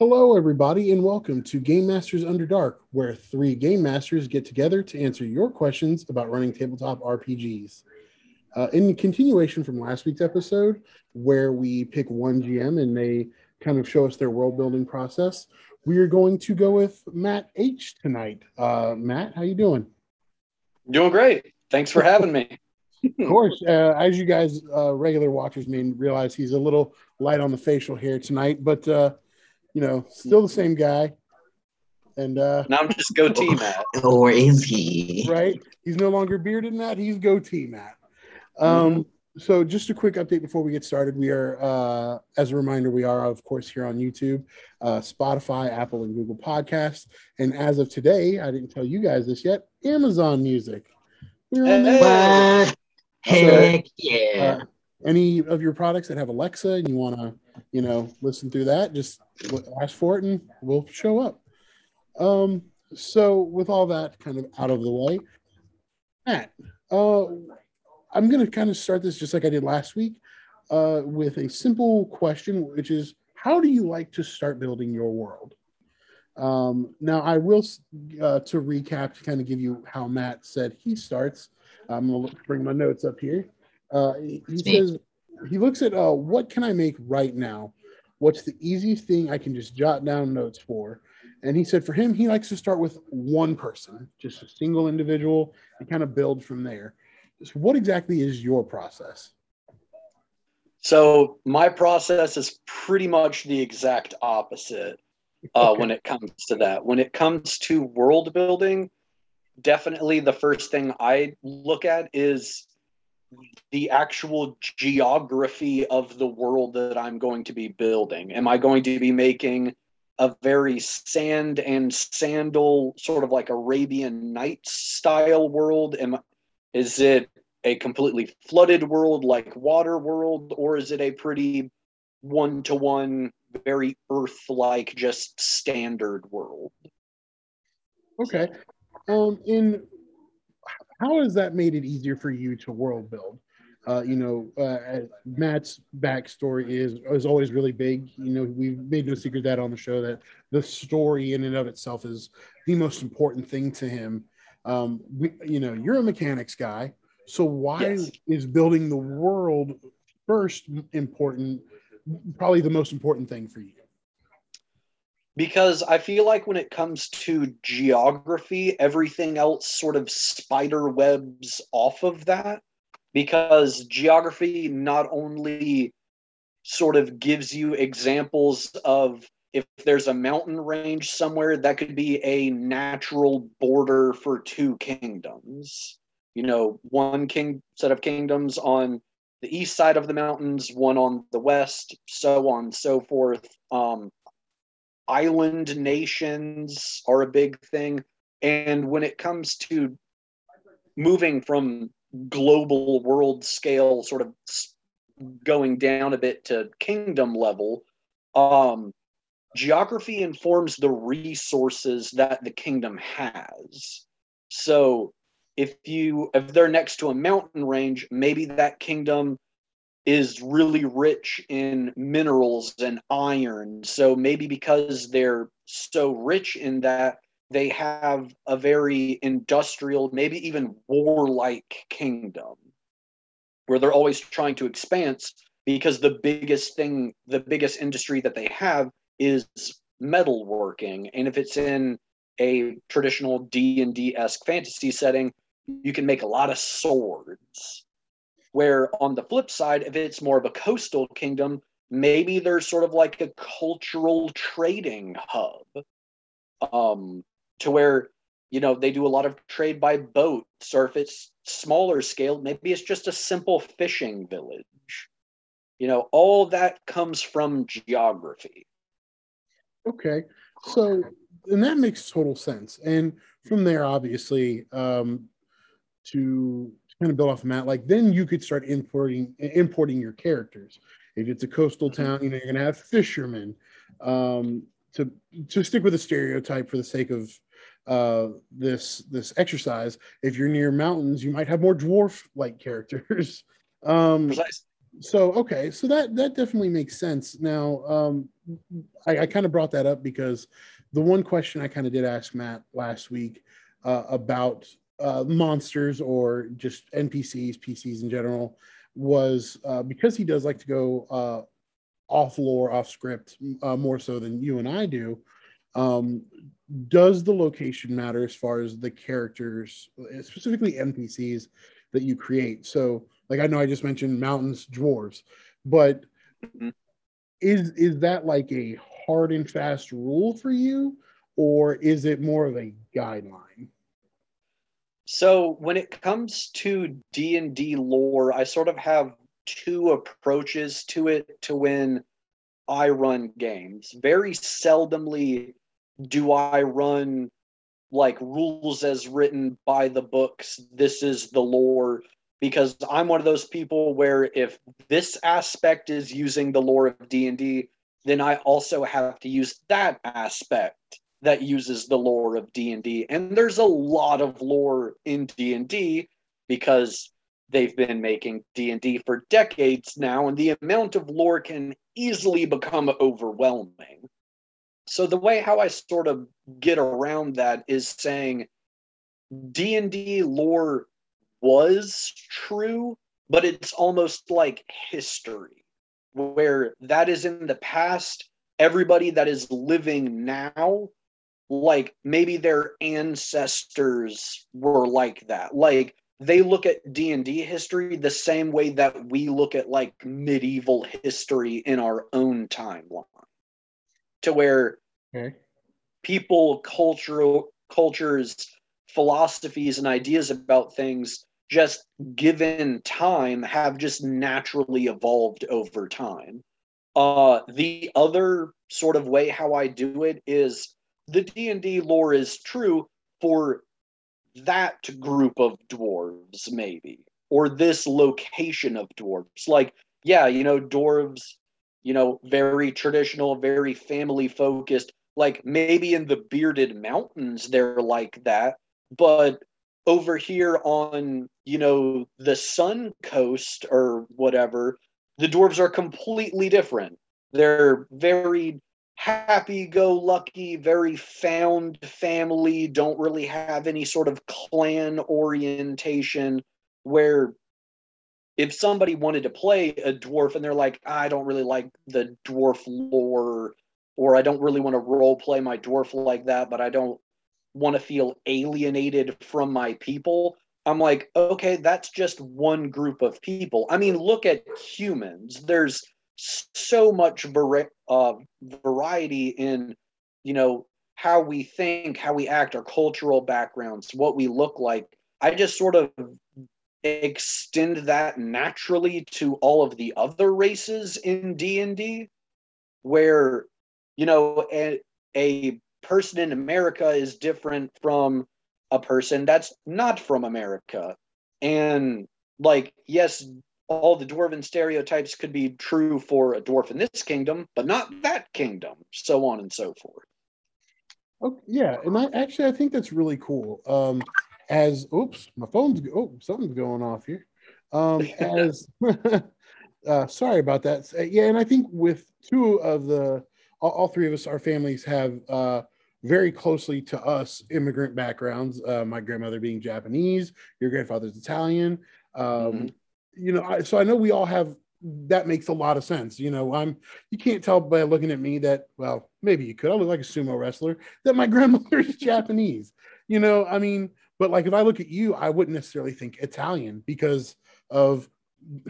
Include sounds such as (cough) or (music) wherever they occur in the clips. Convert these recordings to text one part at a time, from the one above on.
Hello, everybody, and welcome to Game Masters Under Dark, where three game masters get together to answer your questions about running tabletop RPGs. Uh, in continuation from last week's episode, where we pick one GM and they kind of show us their world building process, we are going to go with Matt H tonight. Uh, Matt, how you doing? Doing great. Thanks for having me. (laughs) (laughs) of course, uh, as you guys, uh, regular watchers, may realize he's a little light on the facial hair tonight, but uh, you know, still the same guy. And uh now I'm just goatee (laughs) Matt. Or is he? Right. He's no longer bearded Matt, he's goatee Matt. Um mm-hmm. so just a quick update before we get started. We are uh as a reminder, we are of course here on YouTube, uh Spotify, Apple, and Google Podcasts. And as of today, I didn't tell you guys this yet, Amazon music. We're on there. Heck so, yeah. Uh, any of your products that have Alexa and you want to, you know, listen through that, just ask for it and we'll show up. Um, so with all that kind of out of the way, Matt, uh, I'm going to kind of start this just like I did last week uh, with a simple question, which is how do you like to start building your world? Um, now, I will, uh, to recap, to kind of give you how Matt said he starts. I'm going to bring my notes up here. Uh, he says he looks at uh, what can I make right now? What's the easiest thing I can just jot down notes for? And he said for him, he likes to start with one person, just a single individual, and kind of build from there. So what exactly is your process? So my process is pretty much the exact opposite uh, okay. when it comes to that. When it comes to world building, definitely the first thing I look at is the actual geography of the world that I'm going to be building? Am I going to be making a very sand and sandal sort of like Arabian Nights style world? Am is it a completely flooded world like water world or is it a pretty one to one very earth like just standard world? Okay. Um in how has that made it easier for you to world build? Uh, you know, uh, Matt's backstory is is always really big. You know, we've made no secret that on the show that the story in and of itself is the most important thing to him. Um, we, you know, you're a mechanics guy, so why yes. is building the world first important? Probably the most important thing for you because I feel like when it comes to geography, everything else sort of spider webs off of that. Because geography not only sort of gives you examples of if there's a mountain range somewhere, that could be a natural border for two kingdoms. You know, one king set of kingdoms on the east side of the mountains, one on the west, so on and so forth. Um, island nations are a big thing. And when it comes to moving from global world scale, sort of going down a bit to kingdom level, um, geography informs the resources that the kingdom has. So if you if they're next to a mountain range, maybe that kingdom is really rich in minerals and iron. So maybe because they're so rich in that, they have a very industrial, maybe even warlike kingdom where they're always trying to expand because the biggest thing, the biggest industry that they have is metalworking. And if it's in a traditional D&D esque fantasy setting, you can make a lot of swords where on the flip side, if it's more of a coastal kingdom, maybe there's sort of like a cultural trading hub um, to where, you know, they do a lot of trade by boat or if it's smaller scale, maybe it's just a simple fishing village. You know, all that comes from geography. Okay. So, and that makes total sense. And from there, obviously, um, to kind of build off of Matt, like then you could start importing importing your characters. If it's a coastal mm-hmm. town, you know you're gonna have fishermen. Um, to to stick with a stereotype for the sake of uh, this this exercise, if you're near mountains, you might have more dwarf like characters. (laughs) Um, so okay, so that that definitely makes sense. Now, um, I, I kind of brought that up because the one question I kind of did ask Matt last week uh, about uh, monsters or just NPCs, PCs in general, was uh, because he does like to go uh, off lore, off script, uh, more so than you and I do. Um, does the location matter as far as the characters, specifically NPCs that you create? So, like I know I just mentioned mountains, dwarves, but Mhm. is is that like a hard and fast rule for you, or is it more of a guideline? So when it comes to D and D lore, I sort of have two approaches to it. To when I run games, very seldomly do I run like rules as written by the books. This is the lore because I'm one of those people where if this aspect is using the lore of D and D, then I also have to use that aspect that uses the lore of D&D and there's a lot of lore in D&D because they've been making D&D for decades now and the amount of lore can easily become overwhelming. So the way how I sort of get around that is saying D&D lore was true but it's almost like history where that is in the past everybody that is living now like maybe their ancestors were like that like they look at d&d history the same way that we look at like medieval history in our own timeline to where Okay. people cultural cultures philosophies and ideas about things just given time have just naturally evolved over time uh the other sort of way how i do it is the d&d lore is true for that group of dwarves maybe or this location of dwarves. Like yeah you know dwarves you know very traditional very family focused like maybe in the bearded mountains they're like that but over here on you know the sun coast or whatever the dwarves are completely different. They're very happy go lucky very found family don't really have any sort of clan orientation where if somebody wanted to play a dwarf and they're like i don't really like the dwarf lore or i don't really want to role play my dwarf like that but i don't want to feel alienated from my people i'm like okay that's just one group of people. I mean look at humans. There's so much uh, variety in you know how we think how we act our cultural backgrounds what we look like. I just sort of extend that naturally to all of the other races in d&d where you know a, a person in america is different from a person that's not from america. And like yes all the dwarven stereotypes could be true for a dwarf in this kingdom but not that kingdom so on and so forth Okay, yeah, and I actually I think that's really cool. Um, as oops, my phone's oh something's going off here. Um, (laughs) as (laughs) uh, sorry about that. Uh, Yeah, and I think with two of the all, all three of us, our families have uh, very closely to us immigrant backgrounds. Uh, my grandmother being Japanese, your grandfather's Italian. Um, Mhm. You know, I, so I know we all have that makes a lot of sense. You know, I'm you can't tell by looking at me that well, maybe you could. I look like a sumo wrestler that my (laughs) grandmother is Japanese. You know, I mean, but like if I look at you, I wouldn't necessarily think Italian because of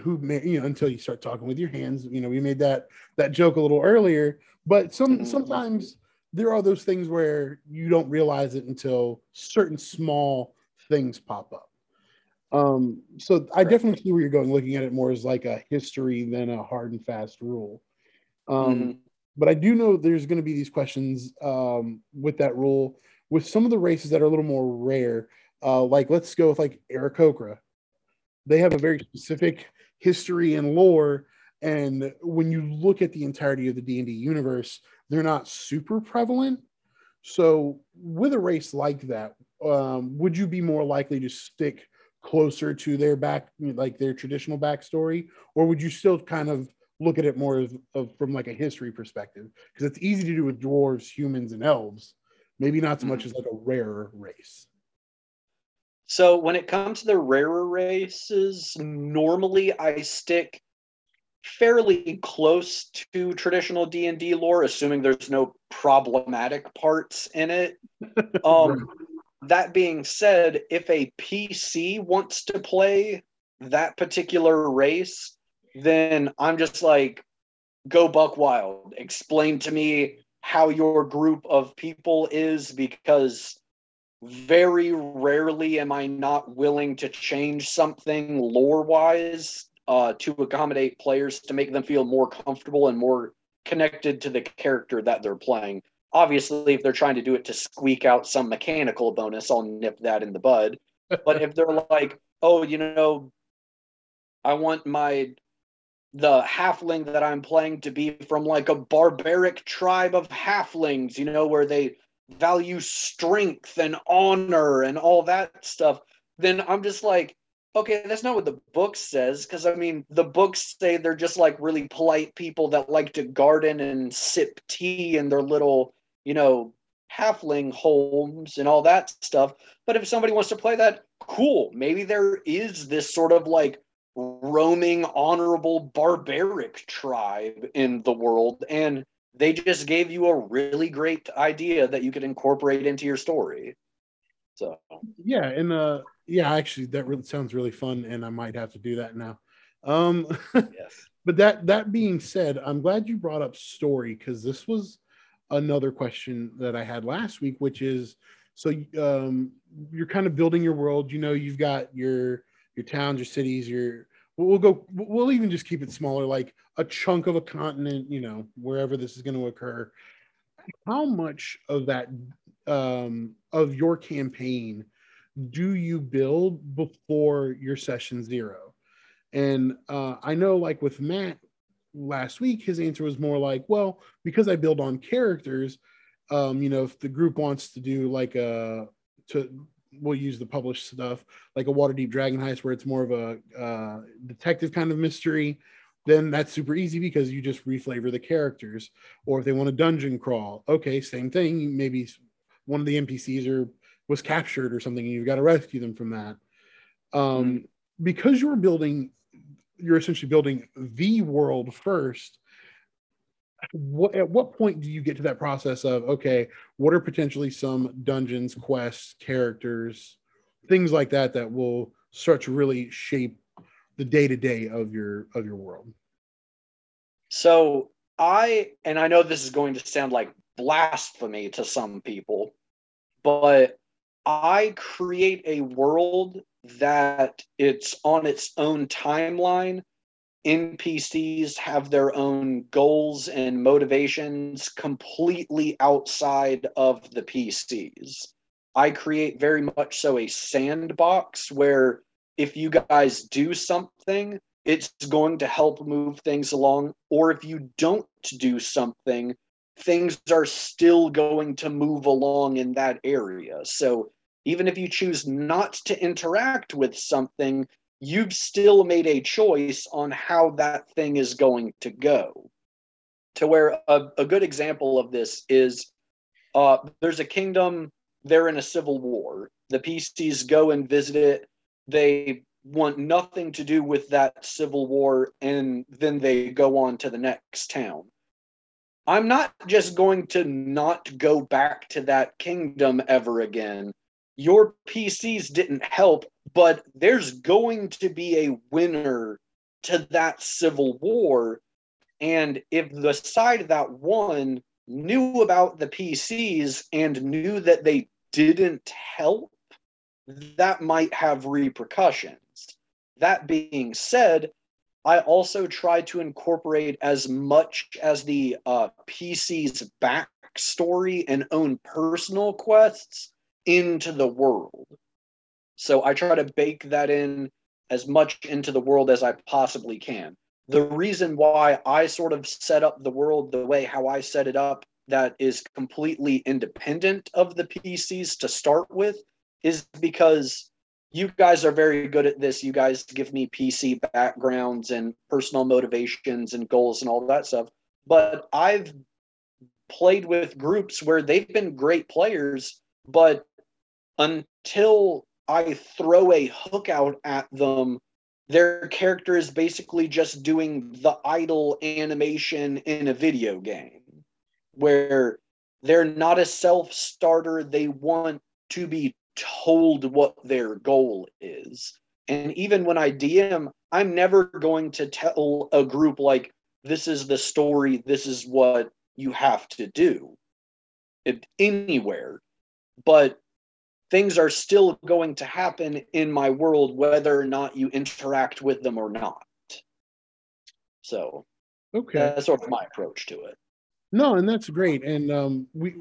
who may, you know, until you start talking with your hands. You know, we made that that joke a little earlier, but some Mhm. sometimes there are those things where you don't realize it until certain small things pop up. Um, so I definitely see where you're going, looking at it more as like a history than a hard and fast rule. Um, Mhm. But I do know there's going to be these questions um, with that rule with some of the races that are a little more rare. Uh, like let's go with like Aarakocra. They have a very specific history and lore, and when you look at the entirety of the D and D universe, they're not super prevalent. So with a race like that, um, would you be more likely to stick closer to their back, like their traditional backstory, or would you still kind of look at it more as, of, from like a history perspective? Because it's easy to do with dwarves, humans, and elves. Maybe not so much as like a rarer race. So when it comes to the rarer races, normally I stick fairly close to traditional D&D lore assuming there's no problematic parts in it. (laughs) Um. That being said, if a PC wants to play that particular race, then I'm just like go buck wild. Explain to me how your group of people is because very rarely am I not willing to change something lore wise uh, to accommodate players to make them feel more comfortable and more connected to the character that they're playing. Obviously, if they're trying to do it to squeak out some mechanical bonus, I'll nip that in the bud. But if they're (laughs) like, oh, you know, I want my the halfling that I'm playing to be from like a barbaric tribe of halflings, you know, where they value strength and honor and all that stuff, then I'm just like, okay, that's not what the book says. Because I mean, the books say they're just like really polite people that like to garden and sip tea in their little, you know, halfling homes and all that stuff. But if somebody wants to play that, cool. Maybe there is this sort of like roaming, honorable, barbaric tribe in the world. And they just gave you a really great idea that you could incorporate into your story. So yeah, and uh yeah, actually that really sounds really fun and I might have to do that now. Um (laughs) yes. but that that being said, I'm glad you brought up story because this was another question that I had last week, which is so um you're kind of building your world, you know, you've got your your towns, your cities, your we'll go we'll even just keep it smaller like a chunk of a continent you know wherever this is going to occur. How much of that um, of your campaign do you build before your session zero? And uh, i know like with matt last week his answer was more like well because i build on characters um, you know if the group wants to do like a to we'll use the published stuff like a Waterdeep Dragon Heist where it's more of a uh, detective kind of mystery then that's super easy because you just reflavor the characters. Or if they want a dungeon crawl okay same thing. Maybe one of the npcs are was captured or something and you've got to rescue them from that. Um, mm. because you're building you're essentially building the world first what at what point do you get to that process of okay what are potentially some dungeons quests characters things like that that will start to really shape the day to day of your of your world? So i and i know this is going to sound like blasphemy to some people but i create a world that it's on its own timeline NPCs have their own goals and motivations completely outside of the PCs. I create very much so a sandbox where if you guys do something, it's going to help move things along. Or if you don't do something, things are still going to move along in that area. So even if you choose not to interact with something, you've still made a choice on how that thing is going to go. To where a, a good example of this is uh, there's a kingdom, they're in a civil war. The PCs go and visit it. They want nothing to do with that civil war, and then they go on to the next town. I'm not just going to not go back to that kingdom ever again. Your PCs didn't help but there's going to be a winner to that civil war. And if the side that won knew about the PCs and knew that they didn't help, that might have repercussions. That being said, I also try to incorporate as much as the uh, PC's backstory and own personal quests into the world. So I try to bake that in as much into the world as I possibly can. The reason why I sort of set up the world the way how I set it up that is completely independent of the PCs to start with is because you guys are very good at this. You guys give me PC backgrounds and personal motivations and goals and all that stuff. But I've played with groups where they've been great players, but until I throw a hook out at them, their character is basically just doing the idle animation in a video game where they're not a self starter. They want to be told what their goal is. And even when I DM, I'm never going to tell a group like, this is the story, this is what you have to do it, anywhere. But things are still going to happen in my world, whether or not you interact with them or not. So, Okay. that's sort of my approach to it. No, and that's great. And um, we,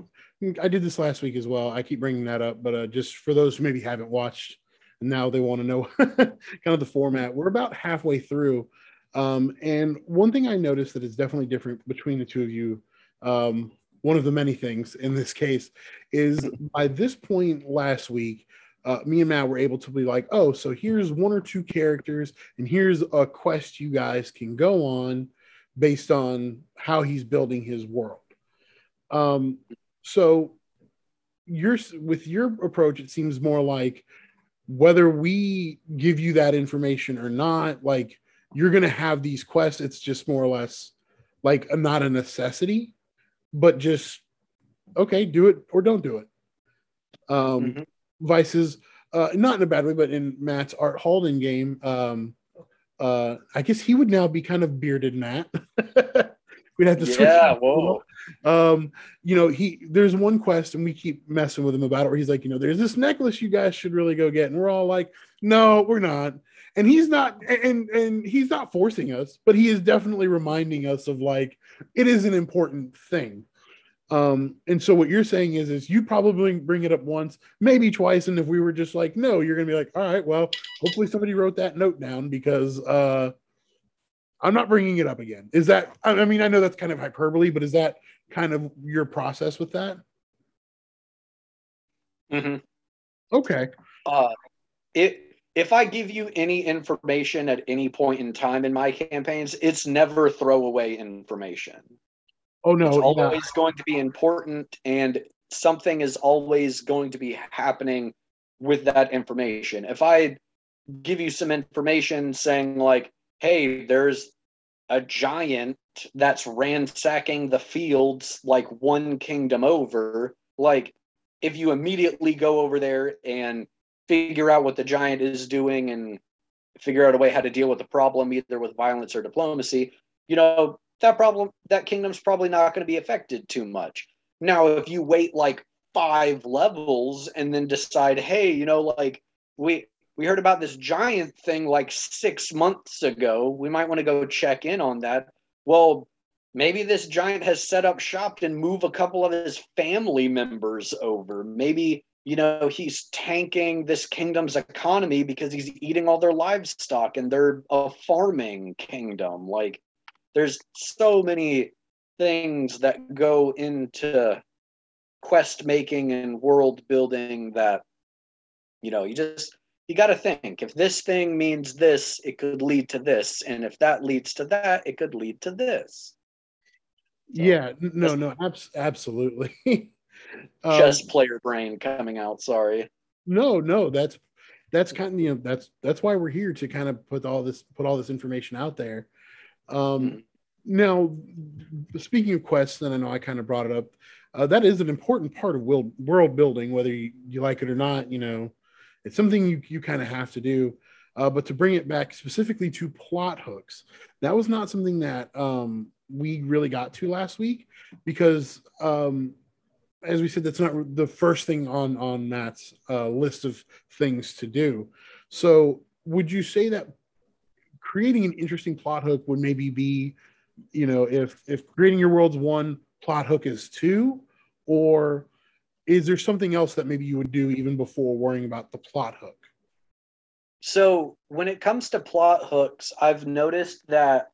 I did this last week as well. I keep bringing that up, but uh, just for those who maybe haven't watched, and now they want to know (laughs) kind of the format. We're about halfway through, um, and one thing I noticed that is definitely different between the two of you. Um, one of the many things in this case is by this point last week, uh, me and Matt were able to be like, oh, so here's one or two characters, and here's a quest you guys can go on based on how he's building his world. Um, so your with your approach, it seems more like whether we give you that information or not, like you're gonna have these quests. It's just more or less like a, not a necessity, but just okay, do it or don't do it. Um, Mhm. Vices, uh, not in a bad way, but in Matt's Art Halden game, um, uh, I guess he would now be kind of bearded Matt. (laughs) We'd have to switch. Yeah, whoa. Um, you know, he there's one quest, and we keep messing with him about it, where he's like, you know, there's this necklace you guys should really go get, and we're all like, no, we're not. And he's not, and and he's not forcing us, but he is definitely reminding us of like it is an important thing. Um, and so what you're saying is, is you probably bring it up once, maybe twice, and if we were just like, no, you're gonna be like, all right, well, hopefully somebody wrote that note down because uh, I'm not bringing it up again. Is that? I mean, I know that's kind of hyperbole, but is that kind of your process with that? mm-hmm. Okay. Uh, it, if I give you any information at any point in time in my campaigns, it's never throwaway information. Oh no, it's yeah. always going to be important, and something is always going to be happening with that information. If I give you some information saying, like, hey, there's a giant that's ransacking the fields like one kingdom over, like, if you immediately go over there and figure out what the giant is doing and figure out a way how to deal with the problem, either with violence or diplomacy, you know, that problem, that kingdom's probably not going to be affected too much. Now, if you wait like five levels and then decide, hey, you know, like we we heard about this giant thing like six months ago, we might want to go check in on that. Well, maybe this giant has set up shop and move a couple of his family members over. Maybe you know he's tanking this kingdom's economy because he's eating all their livestock and they're a farming kingdom. Like there's so many things that go into quest making and world building that you know you just you got to think if this thing means this it could lead to this and if that leads to that it could lead to this So, yeah, no, no, abs- absolutely. (laughs) Um, just player brain coming out sorry no, no, that's that's kind of you know that's that's why we're here to kind of put all this put all this information out there. Um, Mhm. Now, speaking of quests, and I know I kind of brought it up, uh, that is an important part of world world building, whether you, you like it or not. You know, it's something you you kind of have to do. Uh, but to bring it back specifically to plot hooks, that was not something that um, we really got to last week because, um, as we said, that's not the first thing on on Matt's uh, list of things to do. So, would you say that creating an interesting plot hook would maybe be, you know, if if creating your world's one, plot hook is two, or is there something else that maybe you would do even before worrying about the plot hook? So when it comes to plot hooks, I've noticed that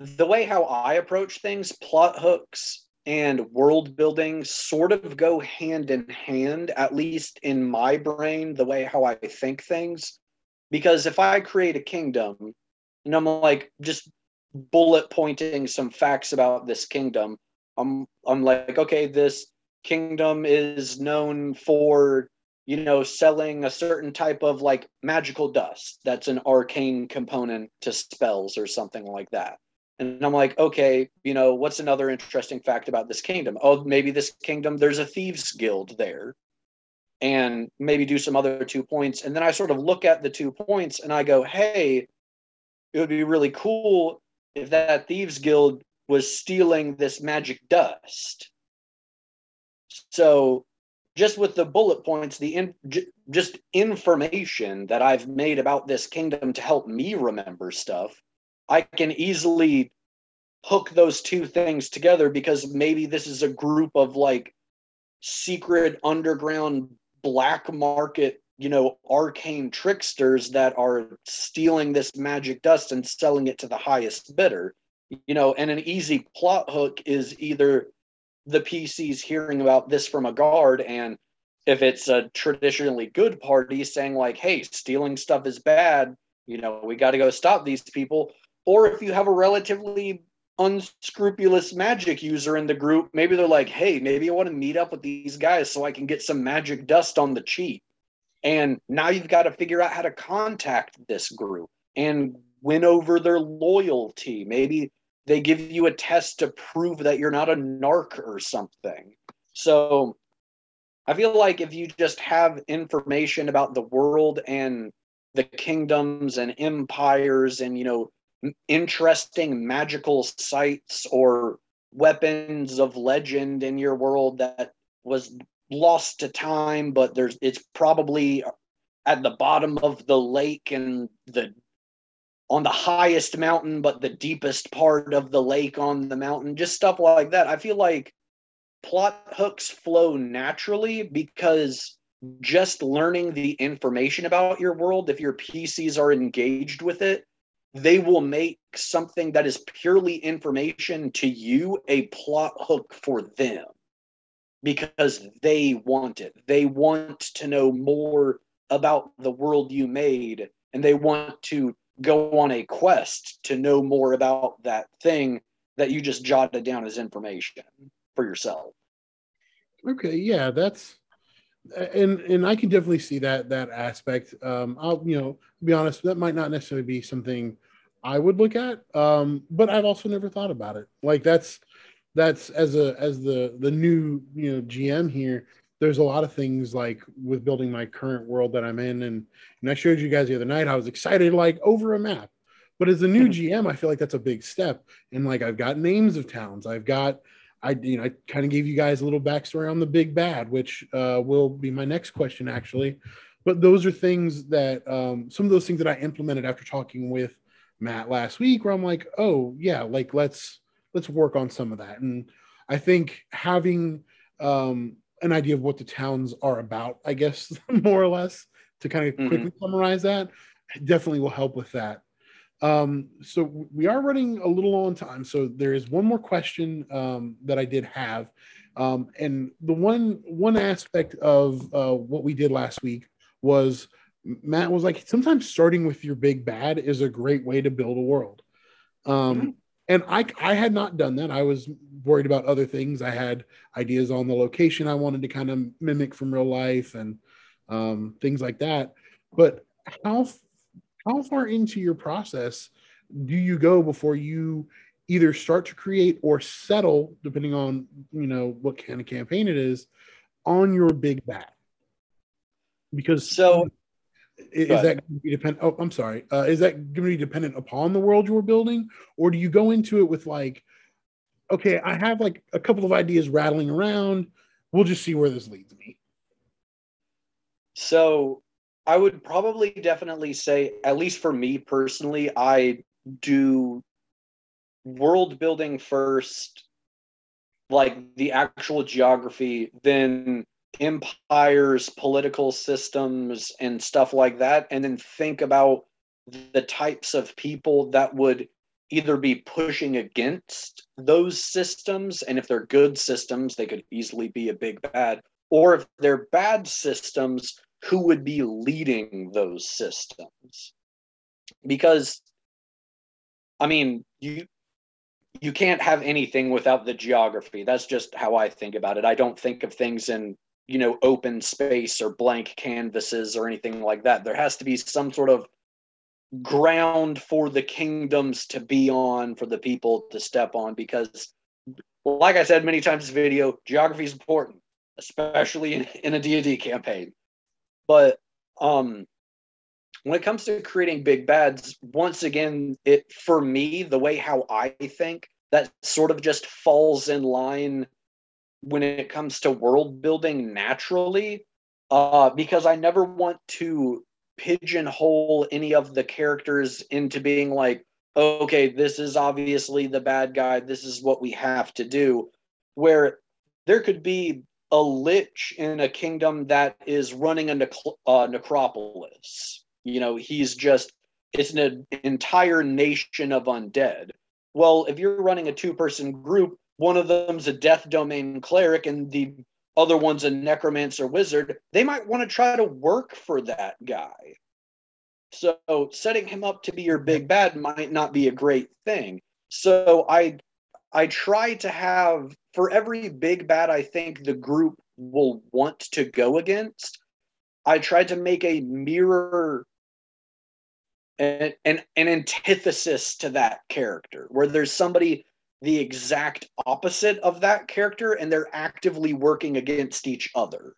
the way how I approach things, plot hooks and world building sort of go hand in hand, at least in my brain, the way how I think things. Because if I create a kingdom and I'm like just bullet pointing some facts about this kingdom, I'm I'm like, okay, this kingdom is known for you know selling a certain type of like magical dust that's an arcane component to spells or something like that and I'm like, okay, you know, what's another interesting fact about this kingdom? Oh, maybe this kingdom, there's a thieves guild there. And maybe do some other two points. And then I sort of look at the two points and I go, hey, it would be really cool if that thieves guild was stealing this magic dust. So just with the bullet points, the in, j- just information that I've made about this kingdom to help me remember stuff I can easily hook those two things together because maybe this is a group of like secret underground black market, you know, arcane tricksters that are stealing this magic dust and selling it to the highest bidder. You know, and an easy plot hook is either the PCs hearing about this from a guard and if it's a traditionally good party saying like hey stealing stuff is bad you know we got to go stop these people or if you have a relatively unscrupulous magic user in the group, maybe they're like, hey, maybe I want to meet up with these guys so I can get some magic dust on the cheap. And now you've got to figure out how to contact this group and win over their loyalty. Maybe they give you a test to prove that you're not a narc or something. So I feel like if you just have information about the world and the kingdoms and empires and you know interesting magical sites or weapons of legend in your world that was lost to time but there's it's probably at the bottom of the lake and the on the highest mountain but the deepest part of the lake on the mountain just stuff like that. I feel like plot hooks flow naturally because just learning the information about your world if your pcs are engaged with it they will make something that is purely information to you a plot hook for them because they want it. They want to know more about the world you made and they want to go on a quest to know more about that thing that you just jotted down as information for yourself. Okay, yeah, that's and and I can definitely see that that aspect. Um, I'll you know be honest, that might not necessarily be something I would look at. Um, but I've also never thought about it. Like that's that's as a as the the new you know GM here. There's a lot of things like with building my current world that I'm in, and and I showed you guys the other night. I was excited like over a map. But as a new (laughs) GM. I feel like that's a big step. And like I've got names of towns. I've got I you know I kind of gave you guys a little backstory on the big bad, which uh, will be my next question actually. But those are things that um, some of those things that I implemented after talking with Matt last week, where I'm like, oh yeah, like let's let's work on some of that. And I think having um, an idea of what the towns are about, I guess (laughs) more or less, to kind of mm-hmm. quickly summarize that, definitely will help with that. Um, so we are running a little on time. So there is one more question um, that I did have. Um, and the one one aspect of uh, what we did last week was Matt was like, sometimes starting with your big bad is a great way to build a world. Um, mm-hmm. And I, I had not done that. I was worried about other things. I had ideas on the location I wanted to kind of mimic from real life and um, things like that. But how how far into your process do you go before you either start to create or settle, depending on you know what kind of campaign it is, on your big bad? Because so is that going to be dependent? Oh, I'm sorry. Uh, is that going to be dependent upon the world you are building, or do you go into it with like, okay, I have like a couple of ideas rattling around. We'll just see where this leads me. So, I would probably definitely say, at least for me personally, I do world building first, like the actual geography, then empires, political systems, and stuff like that, and then think about the types of people that would either be pushing against those systems, and if they're good systems, they could easily be a big bad, or if they're bad systems, who would be leading those systems? Because, I mean, you you can't have anything without the geography. That's just how I think about it. I don't think of things in you know open space or blank canvases or anything like that. There has to be some sort of ground for the kingdoms to be on for the people to step on because like i said many times this video geography is important especially in, in a d&d campaign but um when it comes to creating big bads once again it for me the way how i think that sort of just falls in line when it comes to world building naturally uh, because i never want to pigeonhole any of the characters into being like, okay, this is obviously the bad guy. This is what we have to do. Where there could be a lich in a kingdom that is running a uh, necropolis. You know, he's just, it's an entire nation of undead. Well, if you're running a two person group, one of them's a death domain cleric and the other one's a necromancer wizard, they might want to try to work for that guy. So setting him up to be your big bad might not be a great thing. So I I try to have for every big bad I think the group will want to go against, I try to make a mirror an, an, an antithesis to that character where there's somebody the exact opposite of that character and they're actively working against each other.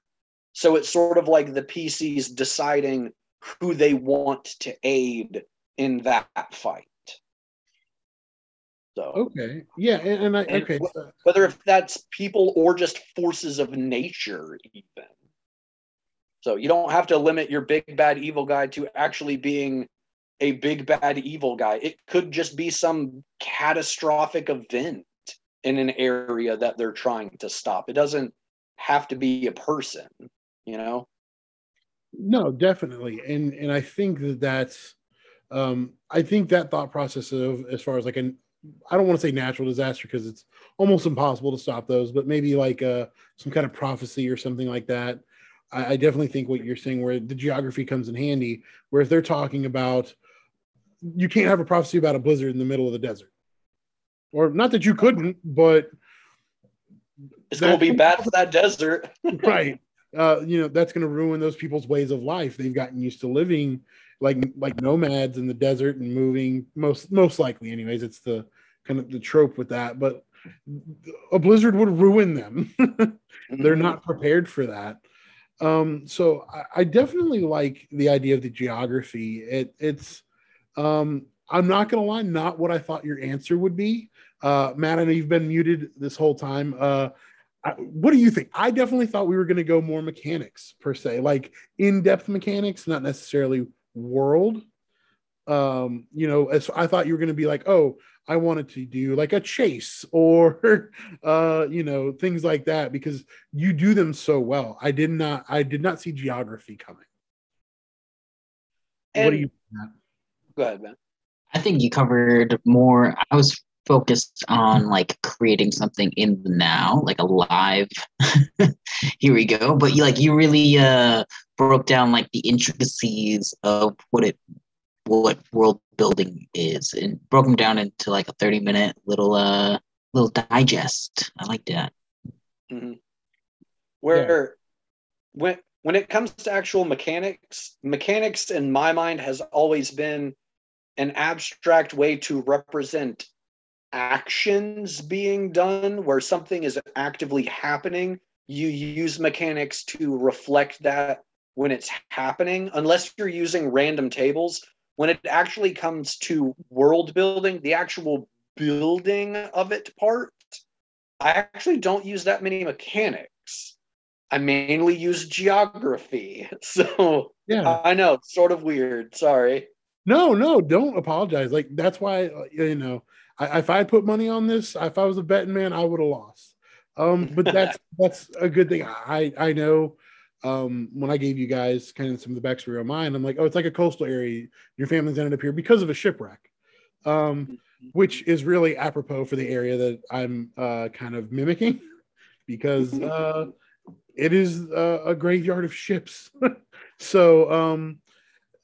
So it's sort of like the PCs deciding who they want to aid in that fight. So okay, yeah, and, and I and okay, whether if that's people or just forces of nature, even. So you don't have to limit your big bad evil guy to actually being a big bad evil guy. It could just be some catastrophic event in an area that they're trying to stop. It doesn't have to be a person, you know? No, definitely. And and I think that that's um I think that thought process of as far as like an I don't want to say natural disaster because it's almost impossible to stop those, but maybe like uh some kind of prophecy or something like that. I, I definitely think what you're saying where the geography comes in handy, where if they're talking about you can't have a prophecy about a blizzard in the middle of the desert. Or not that you couldn't, but it's going to be bad for that desert. (laughs) right. Uh, you know, that's going to ruin those people's ways of life. They've gotten used to living like like nomads in the desert and moving most most likely anyways it's the kind of the trope with that but a blizzard would ruin them (laughs) they're mm-hmm. not prepared for that um so I, I, definitely like the idea of the geography it it's um, I'm not gonna lie, not what I thought your answer would be. Uh, Matt, I know you've been muted this whole time. Uh, I, what do you think? I definitely thought we were gonna go more mechanics per se, like in-depth mechanics, not necessarily world. Um, you know, as I thought you were gonna be like, oh, I wanted to do like a chase (laughs) or uh, you know, things like that because you do them so well. I did not I did not see geography coming. And, what do you Go ahead, man. I think you covered more. I was focused on like creating something in the now, like a live. (laughs) here we go. But you like you really uh broke down like the intricacies of what it what world building is and broke them down into like a 30 minute little uh little digest. I like that. Mm-hmm. Where yeah. when when it comes to actual mechanics, mechanics in my mind has always been an abstract way to represent actions being done where something is actively happening you use mechanics to reflect that when it's happening unless you're using random tables. When it actually comes to world building the actual building of it part i actually don't use that many mechanics. I mainly use geography. (laughs) So yeah. I know it's sort of weird. Sorry. No, no, don't apologize. Like that's why uh, you know, I, if I put money on this, if I was a betting man, I would have lost. Um, but (laughs) that's that's a good thing. I I know. Um, when I gave you guys kind of some of the backstory on mine, I'm like, oh, it's like a coastal area. Your family's ended up here because of a shipwreck. Um, which is really apropos for the area that I'm uh, kind of mimicking (laughs) because uh, it is a, a graveyard of ships. (laughs) so, um,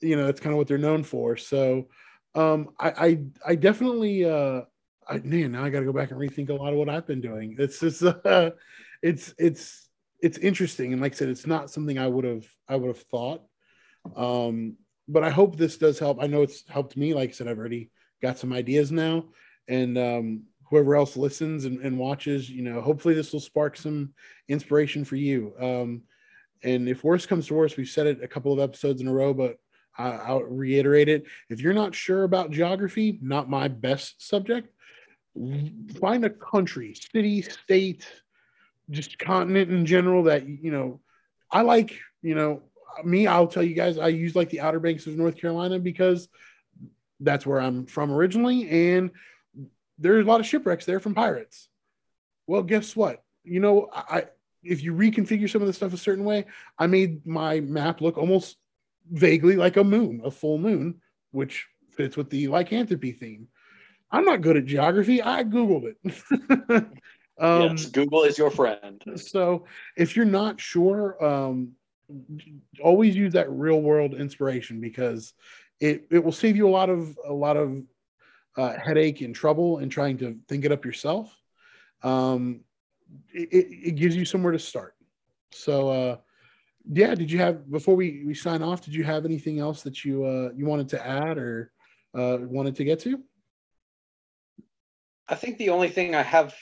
you know, that's kind of what they're known for. So, um, I, I, I definitely, uh, I, man, now I got to go back and rethink a lot of what I've been doing. It's just, uh, (laughs) it's, it's, it's interesting. And like I said, it's not something I would have, I would have thought. Um, but I hope this does help. I know it's helped me. Like I said, I've already got some ideas now, and um, whoever else listens and, and, watches, you know, hopefully this will spark some inspiration for you. Um, and if worse comes to worse, we've said it a couple of episodes in a row, but I, I'll reiterate it. If you're not sure about geography, not my best subject, find a country, city, state, just continent in general that you know. I like, you know, me. I'll tell you guys, I use like the Outer Banks of North Carolina because that's where I'm from originally, and there's a lot of shipwrecks there from pirates. Well, guess what? You know, I if you reconfigure some of the stuff a certain way, I made my map look almost vaguely like a moon, a full moon, which fits with the lycanthropy theme. I'm not good at geography. I googled it. (laughs) um, yes, Google is your friend. So if you're not sure, um, always use that real world inspiration because it it will save you a lot of a lot of uh, headache and trouble in trying to think it up yourself. Um, it, it gives you somewhere to start. So, uh, yeah, did you have before we, we sign off? Did you have anything else that you uh, you wanted to add or uh, wanted to get to? I think the only thing I have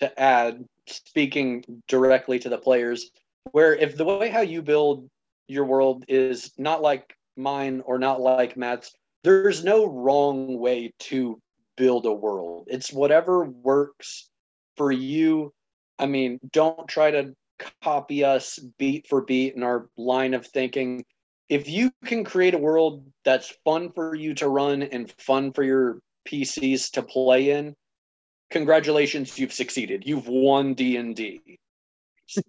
to add, speaking directly to the players, where if the way how you build your world is not like mine or not like Matt's, there's no wrong way to build a world. It's whatever works for you. I mean, don't try to copy us beat for beat in our line of thinking. If you can create a world that's fun for you to run and fun for your PCs to play in, congratulations, you've succeeded. You've won D&D.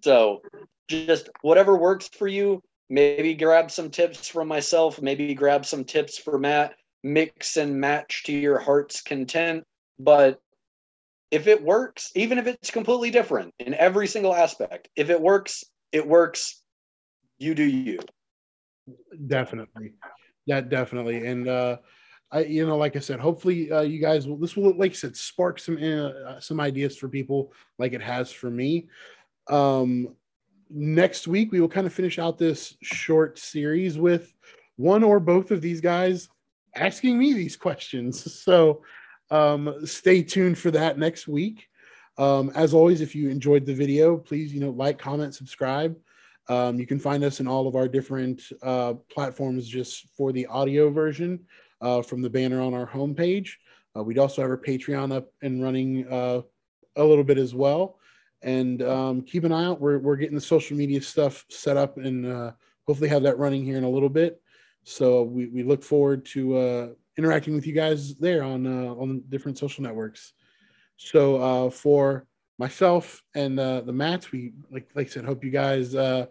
So, just whatever works for you, maybe grab some tips from myself, maybe grab some tips for Matt, mix and match to your heart's content. But if it works, even if it's completely different in every single aspect, if it works, it works. You do you. Definitely. That definitely. And, uh, I, you know, like I said, hopefully uh, you guys will. This will, like I said, spark some uh, some ideas for people, like it has for me. Um, next week we will kind of finish out this short series with one or both of these guys asking me these questions. (laughs) So um, stay tuned for that next week. Um, as always, if you enjoyed the video, please you know like, comment, subscribe. Um, you can find us in all of our different uh, platforms just for the audio version uh, from the banner on our homepage. Uh, we'd also have our Patreon up and running uh, a little bit as well and um, keep an eye out. We're, we're getting the social media stuff set up and uh, hopefully have that running here in a little bit. So we, we look forward to uh, interacting with you guys there on uh, on different social networks. So uh, for myself and uh, the Mats, we like like I said, hope you guys uh,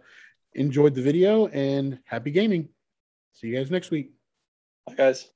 enjoyed the video and happy gaming. See you guys next week. Bye guys.